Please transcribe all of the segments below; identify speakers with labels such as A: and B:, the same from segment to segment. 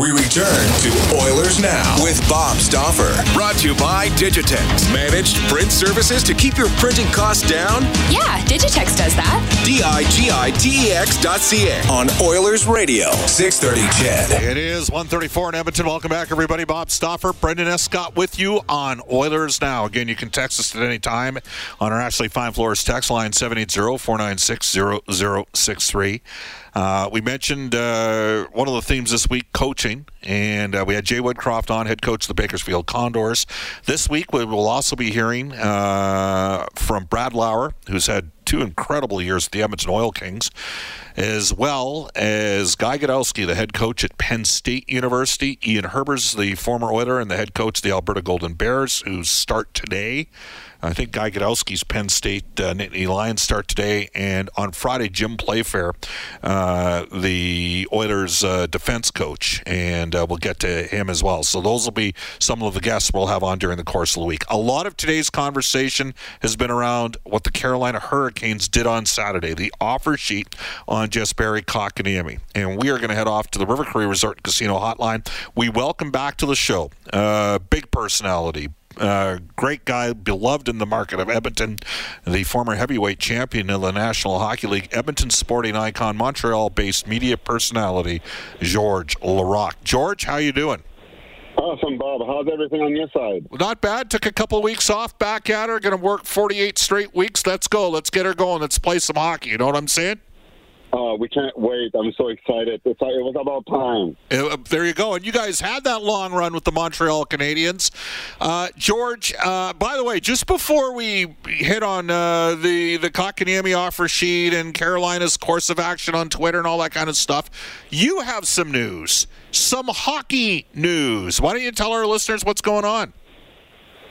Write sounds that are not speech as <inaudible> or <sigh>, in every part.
A: We return to Oilers Now with Bob Stauffer. Brought to you by Digitex. Managed print services to keep your printing costs down?
B: Yeah, Digitex does that.
A: D-I-G-I-T-E-X dot C-A on Oilers Radio, 630 CHED.
C: It is 134 in Edmonton. Welcome back, everybody. Bob Stauffer, Brendan Escott with you on Oilers Now. Again, you can text us at any time on our Ashley Fine Floors text line 780-496-0063. Uh, we mentioned uh, one of the themes this week, coaching, and uh, we had Jay Woodcroft on, head coach of the Bakersfield Condors. This week, we will also be hearing uh, from Brad Lauer, who's had two incredible years at the Edmonton Oil Kings, as well as Guy Gadowski, the head coach at Penn State University, Ian Herbers, the former Oiler and the head coach of the Alberta Golden Bears, who start today. I think Guy Gadowski's Penn State uh, Nittany Lions start today, and on Friday, Jim Playfair, uh, the Oilers uh, defense coach, and uh, we'll get to him as well. So those will be some of the guests we'll have on during the course of the week. A lot of today's conversation has been around what the Carolina Hurricanes did on Saturday, the offer sheet on Jesperi Kotkaniemi, and we are going to head off to the River Cree Resort Casino Hotline. We welcome back to the show, uh, big personality, uh, great guy, beloved in the market of Edmonton, the former heavyweight champion of the National Hockey League, Edmonton sporting icon, Montreal-based media personality, George Laraque. George, how you doing?
D: Awesome, Bob. How's everything on your side?
C: Not bad. Took a couple of weeks off. Back at her. Going to work 48 straight weeks. Let's go. Let's get her going. Let's play some hockey. You know what I'm saying?
D: Uh, we can't wait. I'm so excited. It's like, it was about time.
C: Uh, there you go. And you guys had that long run with the Montreal Canadiens. Uh, George, uh, by the way, just before we hit on uh, the, the Kotkaniemi offer sheet and Carolina's course of action on Twitter and all that kind of stuff, you have some news, some hockey news. Why don't you tell our listeners what's going on?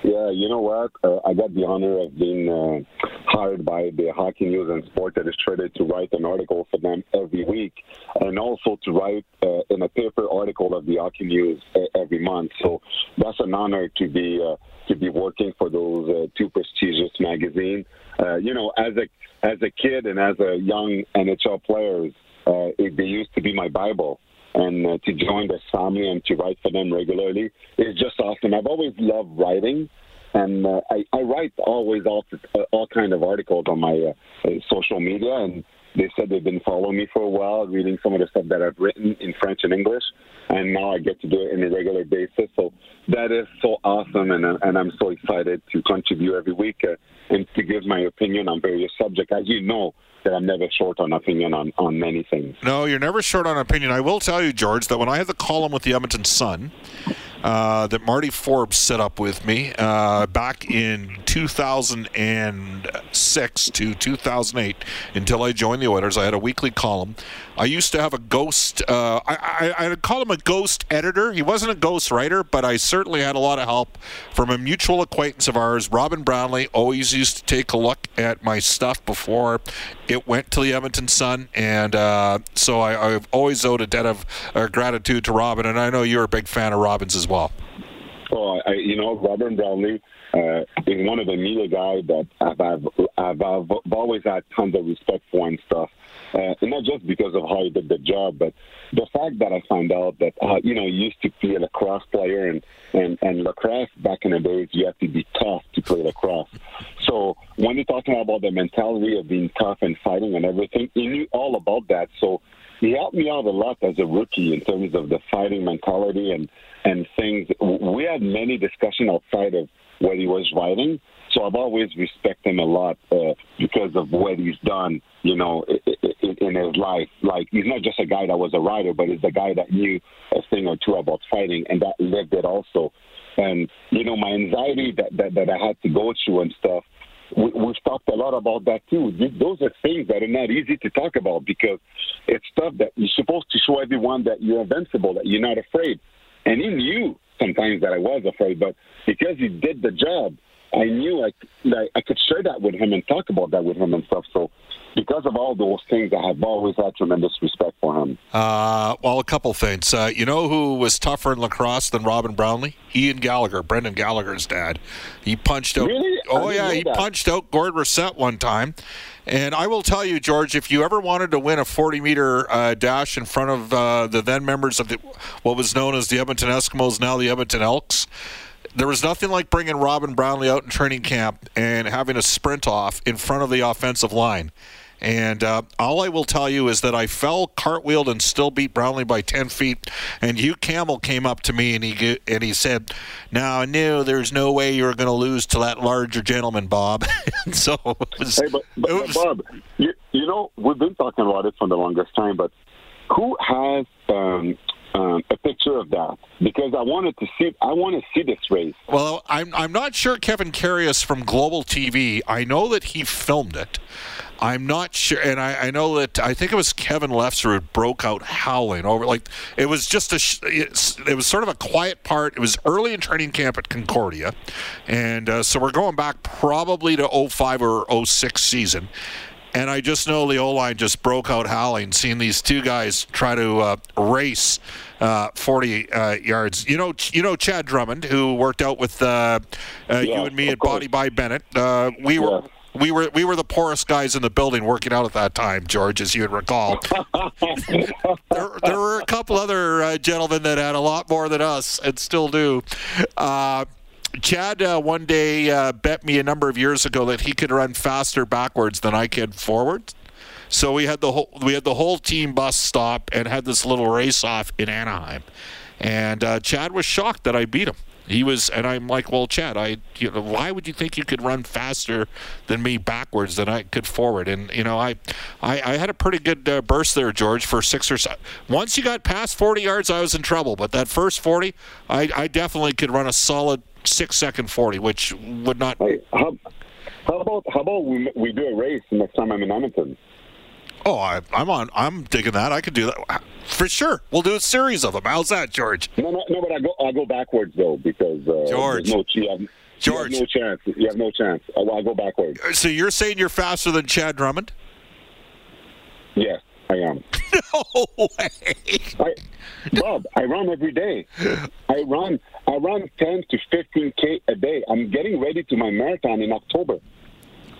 D: Yeah, you know what? Uh, I got the honor of being uh, hired by the Hockey News and Sport Illustrated to write an article for them every week, and also to write uh, in a paper article of the Hockey News uh, every month. So that's an honor to be uh, to be working for those uh, two prestigious magazines. you know, as a as a kid and as a young NHL player, it, they used to be my Bible and uh, to join this family and to write for them regularly is just awesome. I've always loved writing, and uh, I, I write always all all kind of articles on my uh, social media, and they said they've been following me for a while, reading some of the stuff that I've written in French and English, and now I get to do it on a regular basis. So that is so awesome, and and I'm so excited to contribute every week uh, and to give my opinion on various subjects. As you know, that I'm never short on opinion on, on many things.
C: No, you're never short on opinion. I will tell you, George, that when I had the column with the Edmonton Sun, uh, that Marty Forbes set up with me uh, back in 2006 to 2008 until I joined the Oilers. I had a weekly column. I used to have a ghost, uh, I, I, I'd call him a ghost editor. He wasn't a ghost writer, but I certainly had a lot of help from a mutual acquaintance of ours, Robin Brownlee. Always used to take a look at my stuff before it went to the Edmonton Sun. And uh, so I, have always owed a debt of uh, gratitude to Robin. And I know you're a big fan of Robin's as well.
D: Oh, I, you know, Robin Brownlee uh, is one of the media guys that I've, I've, I've, I've, always had tons of respect for and stuff. Uh, and not just because of how he did the job, but the fact that I found out that, uh, you know, he used to be a lacrosse player, and, and, and lacrosse back in the days, you have to be tough to play lacrosse. So when you're talking about the mentality of being tough and fighting and everything, he knew all about that. So he helped me out a lot as a rookie in terms of the fighting mentality and and things. We had many discussions outside of what he was writing, So I've always respected him a lot uh, because of what he's done, you know, in, in his life. Like he's not just a guy that was a writer, but he's a guy that knew a thing or two about fighting and that lived it also. And you know, my anxiety that that, that I had to go through and stuff. We, we've talked a lot about that too. Those are things that are not easy to talk about because it's stuff that you're supposed to show everyone that you're invincible, that you're not afraid. And he knew sometimes that I was afraid, but because he did the job, I knew I, I could share that with him and talk about that with him and stuff. So, because of all those things, I have always had tremendous respect for him.
C: Uh, well, a couple things. Uh, you know who was tougher in lacrosse than Robin Brownlee? Ian Gallagher, Brendan Gallagher's dad. He punched out.
D: Really?
C: Oh yeah, he that. punched out Gord Rossett one time. And I will tell you, George, if you ever wanted to win a 40 meter uh, dash in front of uh, the then members of the, what was known as the Edmonton Eskimos, now the Edmonton Elks, there was nothing like bringing Robin Brownlee out in training camp and having a sprint off in front of the offensive line. And uh, all I will tell you is that I fell, cartwheeled, and still beat Brownlee by 10 feet. And Hugh Campbell came up to me and he and he said, "Now I knew there's no way you were going to lose to that larger gentleman, Bob." <laughs> so, was,
D: hey, but, but, was, Bob, you, you know we've been talking about it for the longest time, but who has um, um, a picture of that because I wanted to see. I want to see this race.
C: Well, I'm I'm not sure Kevin Karius from Global TV. I know that he filmed it. I'm not sure, and I, I know that I think it was Kevin Lefser who broke out howling over. Like it was just a, it was sort of a quiet part. It was early in training camp at Concordia, and uh, so we're going back probably to 05 or 06 season. And I just know the O line just broke out howling, seeing these two guys try to uh, race uh, 40 uh, yards. You know, you know Chad Drummond, who worked out with uh, uh, you and me at Body by Bennett. Uh, we were. We were we were the poorest guys in the building working out at that time, George, as you would recall. <laughs> there, there, were a couple other gentlemen that had a lot more than us, and still do. Chad uh, one day uh, bet me a number of years ago that he could run faster backwards than I could forward. So we had the whole we had the whole team bus stop and had this little race off in Anaheim, and uh, Chad was shocked that I beat him. He was, and I'm like, well, Chad, I, you know, why would you think you could run faster than me backwards than I could forward? And you know, I, I, I had a pretty good uh, burst there, George, for six or seven. Once you got past 40 yards, I was in trouble. But that first 40, I, I definitely could run a solid six second 40, which would not.
D: Hey, how, how about how about we we do a race next time I'm in Edmonton?
C: Oh, I, am on. I'm digging that. I could do that for sure. We'll do a series of them. How's that, George?
D: No, no, no. But I go, I go backwards though because uh,
C: George,
D: no, you have,
C: George,
D: you have no chance. You have no chance. I, I go backwards.
C: So you're saying you're faster than Chad Drummond?
D: Yes, I am. <laughs>
C: no way.
D: I, Bob, I run every day. I run. I run 10 to 15 k a day. I'm getting ready to my marathon in October.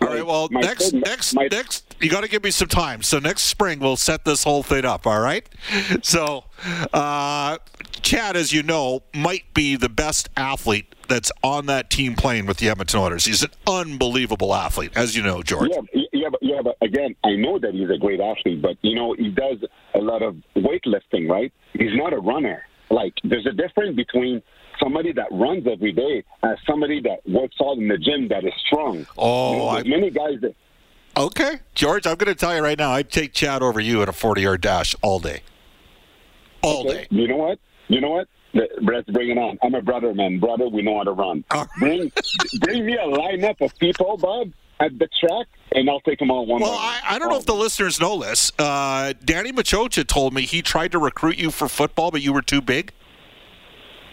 C: All right. Well, my next, next, my, next, you got to give me some time. So next spring we'll set this whole thing up. All right. So, uh, Chad, as you know, might be the best athlete that's on that team playing with the Edmonton Oilers. He's an unbelievable athlete, as you know, George.
D: Yeah, yeah, but, yeah, but again, I know that he's a great athlete, but you know, he does a lot of weightlifting, right? He's not a runner. Like, there's a difference between somebody that runs every day as somebody that works out in the gym that is strong.
C: Oh,
D: you know, I... many guys that.
C: Okay, George, I'm going to tell you right now, I'd take Chad over you in a 40 yard dash all day. All
D: okay. day. You know what? You know what? Let's bring it on. I'm a brother, man. Brother, we know how to run. Bring, bring me a lineup of people, Bob, at the track, and I'll take them all one.
C: Well, I, I, don't know if the listeners know this. Uh, Danny Maciocia told me he tried to recruit you for football, but you were too big.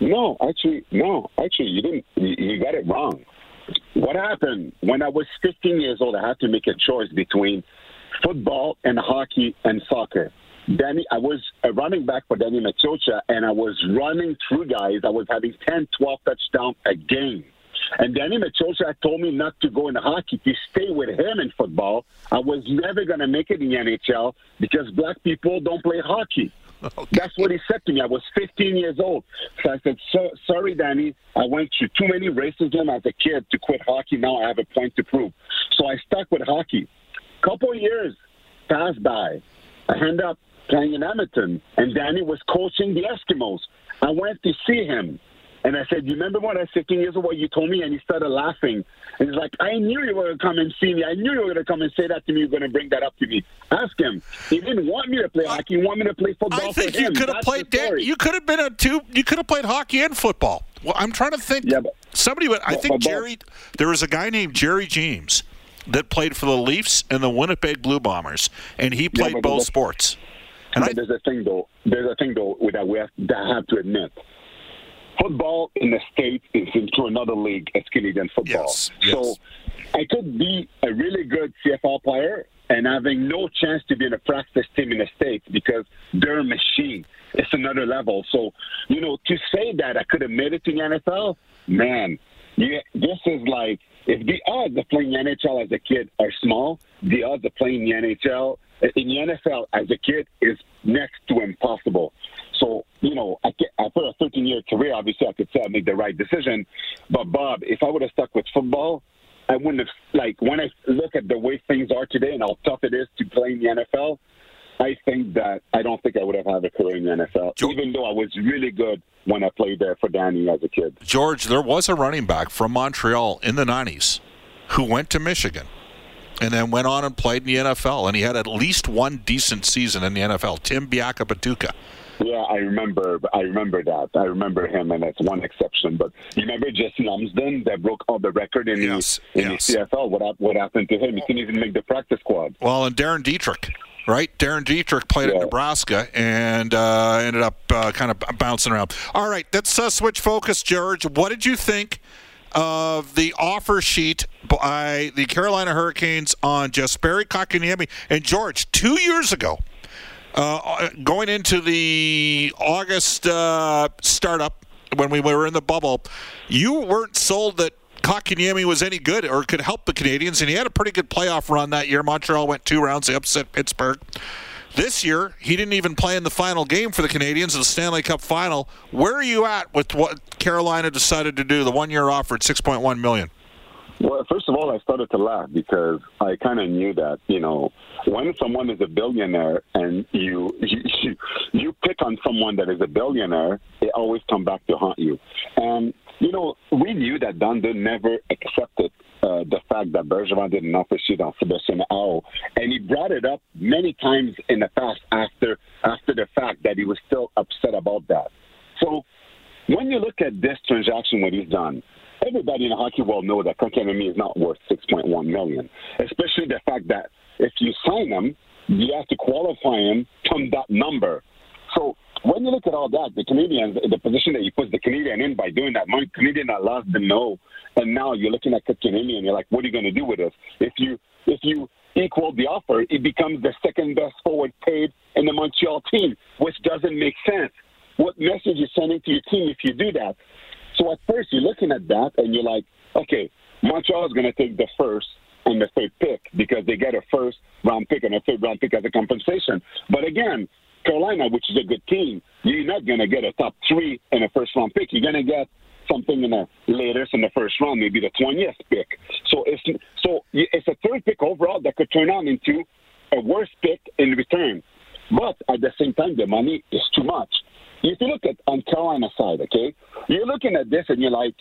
D: No, actually, no. Actually, you didn't. You, you got it wrong. What happened when I was 15 years old? I had to make a choice between football and hockey and soccer. Danny, I was a running back for Danny Maciocia, and I was running through guys. I was having 10, 12 touchdowns a game. And Danny Maciocia told me not to go in hockey, to stay with him in football. I was never going to make it in the NHL because black people don't play hockey. Okay. That's what he said to me. I was 15 years old. So I said, so, sorry, Danny. I went through too many racism as a kid to quit hockey. Now I have a point to prove. So I stuck with hockey. Couple years passed by. I end up playing in Edmonton, and Danny was coaching the Eskimos. I went to see him, And I said, You remember when I was 15 years what you told me? And he started laughing. And he's like, I knew you were going to come and see me. I knew you were going to come and say that to me. You're going to bring that up to me. Ask him. He didn't want me to play hockey. He wanted me to play football.
C: I think you could have played. Dan, you could have been a two. You could have played hockey and football. Well, I'm trying to think.
D: Yeah, but-
C: somebody. Would, I think
D: but- but-
C: Gerry. There was a guy named Gerry James that played for the Leafs and the Winnipeg Blue Bombers, and he played
D: but
C: both sports. And I,
D: there's a thing though. There's a thing though that we have, that I have to admit. Football in the states is into another league as Canadian football.
C: Yes, yes.
D: So I could be a really good CFL player and having no chance to be in a practice team in the states because they're a machine. It's another level. So you know, to say that I could have made it to the NFL, man, yeah, this is like if the odds of playing NHL as a kid are small, the odds of playing the NHL in the NFL as a kid is next to impossible. So you know, I get, after a 13-year career, obviously I could say I made the right decision. But Bob, if I would have stuck with football, I wouldn't have like when I look at the way things are today and how tough it is to play in the NFL. I think that I don't think I would have had a career in the NFL,
C: Joe-
D: even though I was really good when I played there for Danny as a kid.
C: George, there was a running back from Montreal in the '90s who went to Michigan and then went on and played in the NFL, and he had at least one decent season in the NFL. Tim Biakabatuka.
D: Yeah, I remember. I remember that. I remember him, and that's one exception. But you remember Jesse Lumsden that broke all the record in
C: Yes,
D: the in
C: yes.
D: the CFL. What what happened to him? He couldn't even make the practice squad.
C: Well, and Darren Dietrich, right? Darren Dietrich played at Nebraska and uh, ended up uh, kind of bouncing around. All right, let's uh, switch focus, George. What did you think of the offer sheet by the Carolina Hurricanes on Jesperi Kotkaniemi and George two years ago? Uh, going into the August uh, startup when we were in the bubble, you weren't sold that Kotkaniemi was any good or could help the Canadians, and he had a pretty good playoff run that year. Montreal went two rounds, they upset Pittsburgh. This year, he didn't even play in the final game for the Canadians in the Stanley Cup final. Where are you at with what Carolina decided to do? The one-year offer at six point one million.
D: Well, first of all, I started to laugh because I kind of knew that you know when someone is a billionaire and you you <laughs> you pick on someone that is a billionaire, they always come back to haunt you. And you know we knew that Dundon never accepted uh, the fact that Bergevin did offer sheet on Sebastian Aho, and he brought it up many times in the past after after the fact that he was still upset about that. So when you look at this transaction, what he's done, everybody in the hockey world know that Kotkaniemi is not worth 6.1 million. Especially the fact that if you sign him, you have to qualify him from that number. So when you look at all that, the Canadians, the position that you put the Canadian in by doing that, money, Canadian that lost the no, and now you're looking at Kotkaniemi and you're like, what are you going to do with this? If you if you equal the offer, it becomes the second best forward paid in the Montreal team, which doesn't make sense. What message you're sending to your team if you do that? So at first you're looking at that and you're like, okay, Montreal is going to take the first and the third pick because they get a first round pick and a third round pick as a compensation. But again, Carolina, which is a good team, you're not going to get a top three and a first round pick. You're going to get something in the latest in the first round, maybe the 20th pick. So it's so it's a third pick overall that could turn on into a worse pick in return. But at the same time, the money is too much. If you look at on Carolina side, okay, you're looking at this and you're like,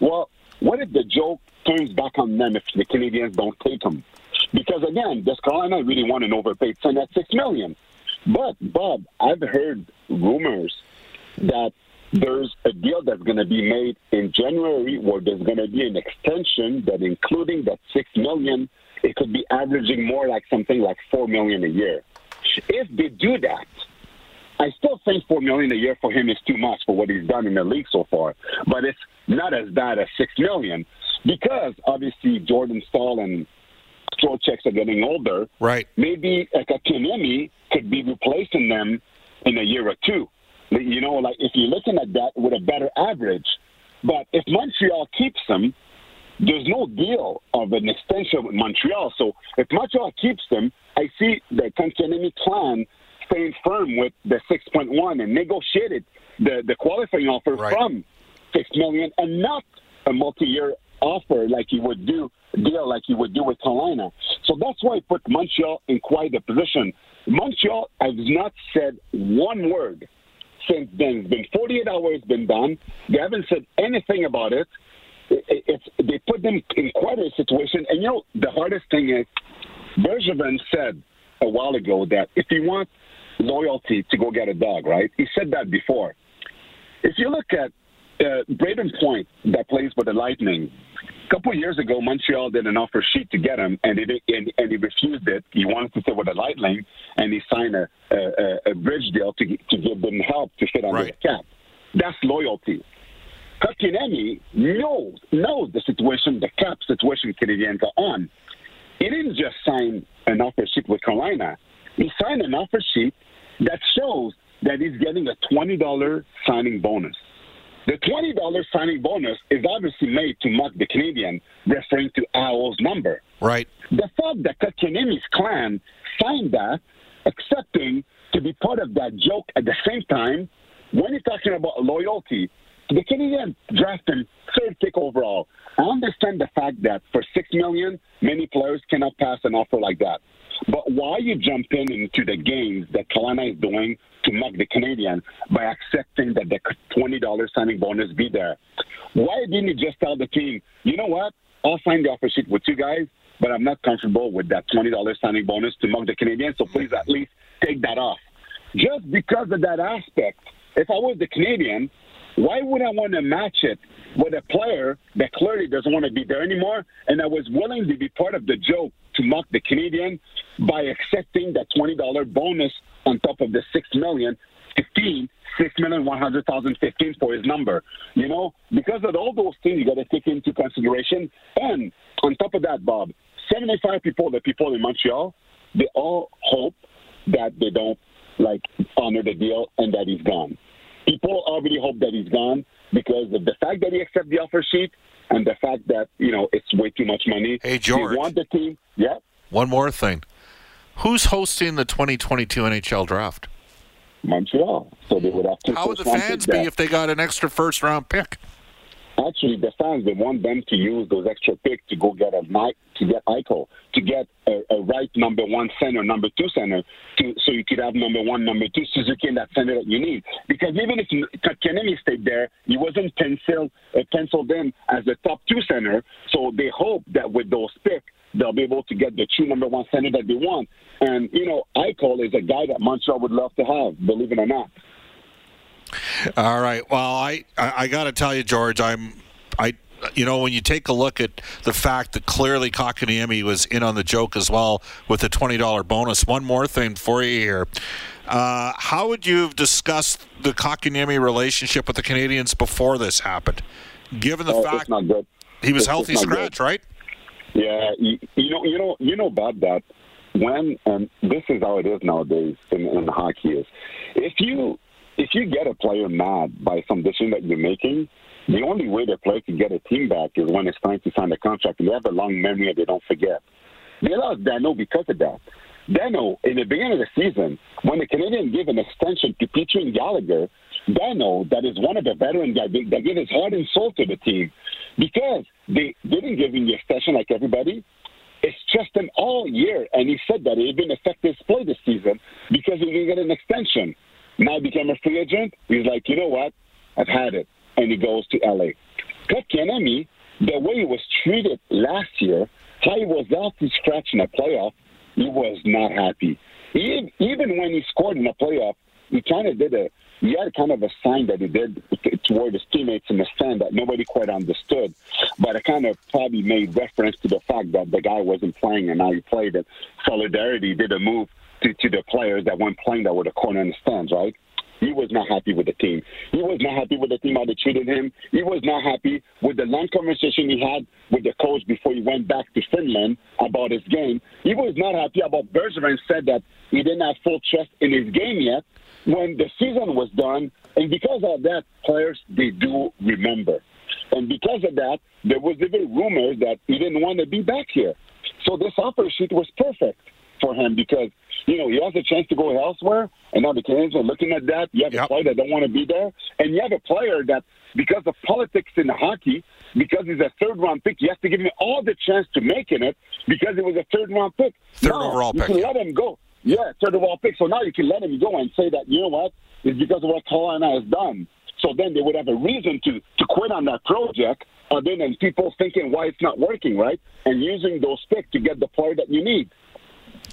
D: well, what if the joke turns back on them if the Canadians don't take them? Because again, does Carolina really want an overpaid son at six million? But Bob, I've heard rumors that there's a deal that's going to be made in January where there's going to be an extension that, including that six million, it could be averaging more like something like four million a year. If they do that, I still think four million a year for him is too much for what he's done in the league so far. But it's not as bad as six million because obviously Jordan Staal and Trochecks are getting older.
C: Right.
D: Maybe like a Kinemi could be replacing them in a year or two. You know, like if you're looking at that with a better average. But if Montreal keeps them, there's no deal of an extension with Montreal. So if Montreal keeps them, I see the Kotkaniemi plan staying firm with the 6.1 and negotiated the, the qualifying offer
C: Right.
D: from six million and not a multi-year offer like you would do deal like you would do with Carolina. So that's why I put Montreal in quite a position. Montreal has not said one word since then. It's been 48 hours been done. They haven't said anything about it. it it's they put them in quite a situation. And you know, the hardest thing is Bergevin said a while ago that if you want loyalty to go get a dog, right? He said that before. If you look at uh, Brayden Point that plays for the Lightning, a couple years ago, Montreal did an offer sheet to get him, and he and, and he refused it. He wanted to stay with the Lightning, and he signed a, a, a bridge deal to to give them help to fit under right. the cap. That's loyalty. Kotkaniemi knows knows the situation, the cap situation Canadiens are on. He didn't just sign an offer sheet with Carolina. He signed an offer sheet that shows that he's getting a $20 signing bonus. The $20 signing bonus is obviously made to mock the Canadian, referring to Aho's number.
C: Right.
D: The fact that Kotkaniemi's clan signed that, accepting to be part of that joke at the same time, when you're talking about loyalty, the Canadian drafted third pick overall. I understand the fact that for six million, many players cannot pass an offer like that. But why you jump in into the games that Kalana is doing to mock the Canadian by accepting that the $20 signing bonus be there? Why didn't you just tell the team, you know what? I'll sign the offer sheet with you guys, but I'm not comfortable with that $20 signing bonus to mock the Canadian, so please at least take that off. Just because of that aspect, if I was the Canadian, why would I want to match it with a player that clearly doesn't want to be there anymore and I was willing to be part of the joke to mock the Canadian by accepting that $20 bonus on top of the $6 million, 15, six million one hundred thousand fifteen for his number. You know, because of all those things you got to take into consideration. And on top of that, Bob, seventy-five people, the people in Montreal, they all hope that they don't like honor the deal and that he's gone. People already hope that he's gone because of the fact that he accepted the offer sheet and the fact that you know it's way too much money.
C: Hey George,
D: they want the team. Yeah.
C: One more thing, who's hosting the 2022 NHL draft?
D: Montreal. So they would have to.
C: How would the fans be if they got an extra first round pick?
D: Actually, the fans they want them to use those extra picks to go get a to get Eichel, to get a, a, right number one center, number two center, to, so you could have number one, number two Suzuki in that center that you need. Because even if Kennedy stayed there, he wasn't penciled, uh, penciled in as the top two center. So they hope that with those picks, they'll be able to get the true number one center that they want. And, you know, Eichel is a guy that Montreal would love to have, believe it or not.
C: All right. Well, I I, I got to tell you, George, I'm I you know, when you take a look at the fact that clearly Kotkaniemi was in on the joke as well with the $20 bonus. One more thing for you here. Uh, how would you have discussed the Kotkaniemi relationship with the Canadians before this happened? Given the
D: oh,
C: fact
D: he
C: was it's, healthy it's scratch, good. right?
D: Yeah, you, you, know, you know, you know about that. When and this is how it is nowadays in, in hockey is, if you if you get a player mad by some decision that you're making, the only way the player can get a team back is when it's time to sign a contract. And they have a long memory and they don't forget. They lost Danault because of that. Danault, in the beginning of the season, when the Canadians gave an extension to Petry and Gallagher, Danault, that is one of the veterans that, that gave his heart and soul to the team, because they didn't give him the extension like everybody, it's just an all year. And he said that he didn't affect his play this season because he didn't get an extension. Now he became a free agent. He's like, you know what? I've had it and he goes to LA. Kotkaniemi, the way he was treated last year, how he was out to scratch in a playoff, he was not happy. He, even when he scored in a playoff, he kind of did a he had kind of a sign that he did toward his teammates in the stand that nobody quite understood. But it kind of probably made reference to the fact that the guy wasn't playing and now he played it. Solidarity did a move to, to the players that weren't playing that were the corner in the stands, right? He was not happy with the team. He was not happy with the team how they treated him. He was not happy with the long conversation he had with the coach before he went back to Finland about his game. He was not happy about Bergevin said that he didn't have full trust in his game yet when the season was done. And because of that, players, they do remember. And because of that, there was even rumors that he didn't want to be back here. So this offer sheet was perfect for him because you know he has a chance to go elsewhere, and now the Canadians are looking at that. You have yep. a player that don't want to be there, and you have a player that because of politics in hockey, because he's a third round pick, you have to give him all the chance to making it because it was a third round pick.
C: Third now, overall
D: you
C: pick.
D: You can let him go. Yeah, third overall pick. So now you can let him go and say that you know what is because of what Kalana has done. So then they would have a reason to, to quit on that project, other than people thinking why it's not working, right? And using those picks to get the player that you need.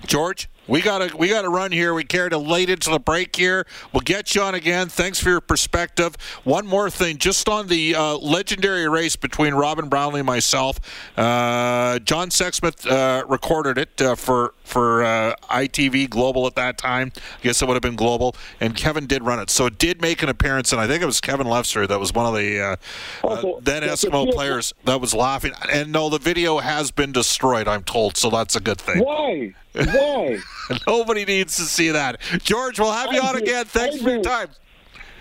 C: George, we gotta we gotta run here. We carried a late into the break here. We'll get you on again. Thanks for your perspective. One more thing, just on the uh, legendary race between Robin Brownlee and myself. Uh, John Sexsmith uh, recorded it uh, for for uh, ITV Global at that time. I guess it would have been Global, and Kevin did run it, so it did make an appearance. And I think it was Kevin Lefser that was one of the uh,
D: Also,
C: then Eskimo players that was laughing. And no, the video has been destroyed. I'm told, so that's a good thing.
D: Why? Why? <laughs>
C: Nobody needs to see that. George, we'll have you
D: I
C: on
D: do.
C: again. Thanks
D: I
C: for your time.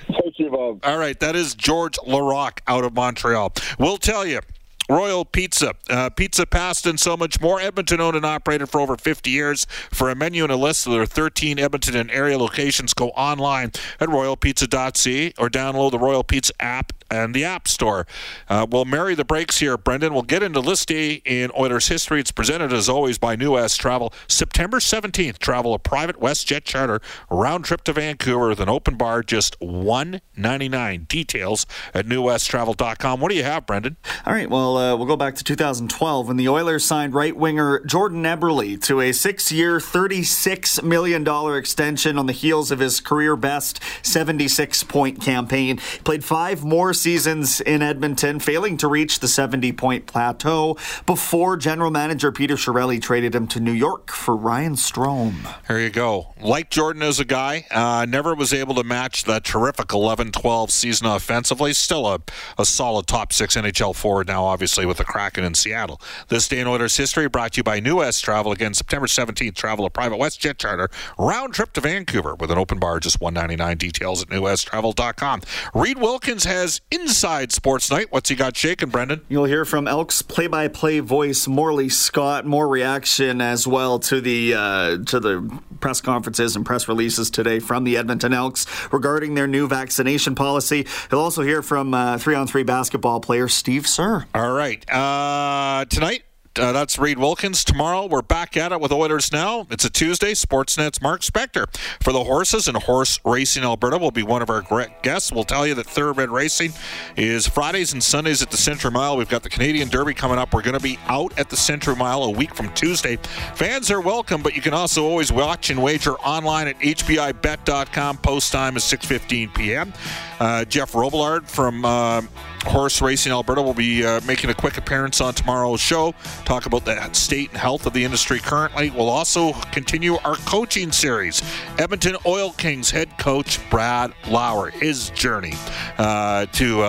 D: Thank you, Bob.
C: All right, that is George Laraque out of Montreal. We'll tell you. Royal Pizza, uh, pizza, pasta, and so much more. Edmonton owned and operated for over 50 years. For a menu and a list of their 13 Edmonton and area locations, go online at royalpizza.ca or download the Royal Pizza app and the App Store. Uh, we'll marry the breaks here, Brendan. We'll get into list day in Oilers history. It's presented as always by New West Travel. September 17th, travel a private WestJet charter round trip to Vancouver with an open bar, just 199 Details at newwesttravel.com. What do you have, Brendan?
E: All right, well, uh, we'll go back to 2012 when the Oilers signed right winger Jordan Eberle to a six year, $36 million extension on the heels of his career best 76 point campaign. Played five more seasons in Edmonton, failing to reach the 70 point plateau before general manager Peter Chiarelli traded him to New York for Ryan Strome.
C: There you go. Like Jordan as a guy, uh, never was able to match that terrific 11 12 season offensively. Still a, a solid top six NHL forward now, obviously, with the Kraken in Seattle. This day in Oilers history brought to you by New West Travel. Again, September 17th, travel a private WestJet charter round trip to Vancouver with an open bar, just 199 Details at newwesttravel.com. Reed Wilkins has Inside Sports Night. What's he got shaking, Brendan?
E: You'll hear from Elks play-by-play voice Morley Scott. More reaction as well to the uh, to the press conferences and press releases today from the Edmonton Elks regarding their new vaccination policy. You'll also hear from uh, three-on-three basketball player Steve Sir.
C: All right. Uh, tonight, uh, that's Reed Wilkins. Tomorrow, we're back at it with Oilers Now. It's a Tuesday. Sportsnet's Mark Spector. For the horses and horse racing Alberta will be one of our guests. We'll tell you that Thoroughbred Racing is Fridays and Sundays at the Century Mile. We've got the Canadian Derby coming up. We're going to be out at the Century Mile a week from Tuesday. Fans are welcome, but you can also always watch and wager online at hpibet.com. Post time is 6.15 p.m. Uh, Jeff Robillard from... Uh, Horse Racing Alberta will be uh, making a quick appearance on tomorrow's show. Talk about the state and health of the industry currently. We'll also continue our coaching series. Edmonton Oil Kings head coach Brad Lauer, his journey uh, to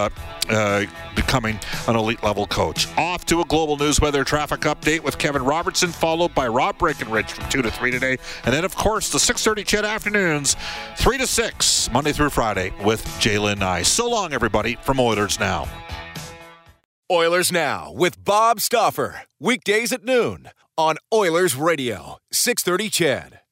C: uh, becoming an elite level coach. Off to a global news weather traffic update with Kevin Robertson, followed by Rob Breckenridge from two to three today, and then of course the 6:30 CHED afternoons, three to six Monday through Friday with Jalen Nye. So long, everybody, from Oilers now.
A: Oilers Now with Bob Stauffer. Weekdays at noon on Oilers Radio, 630 CHED.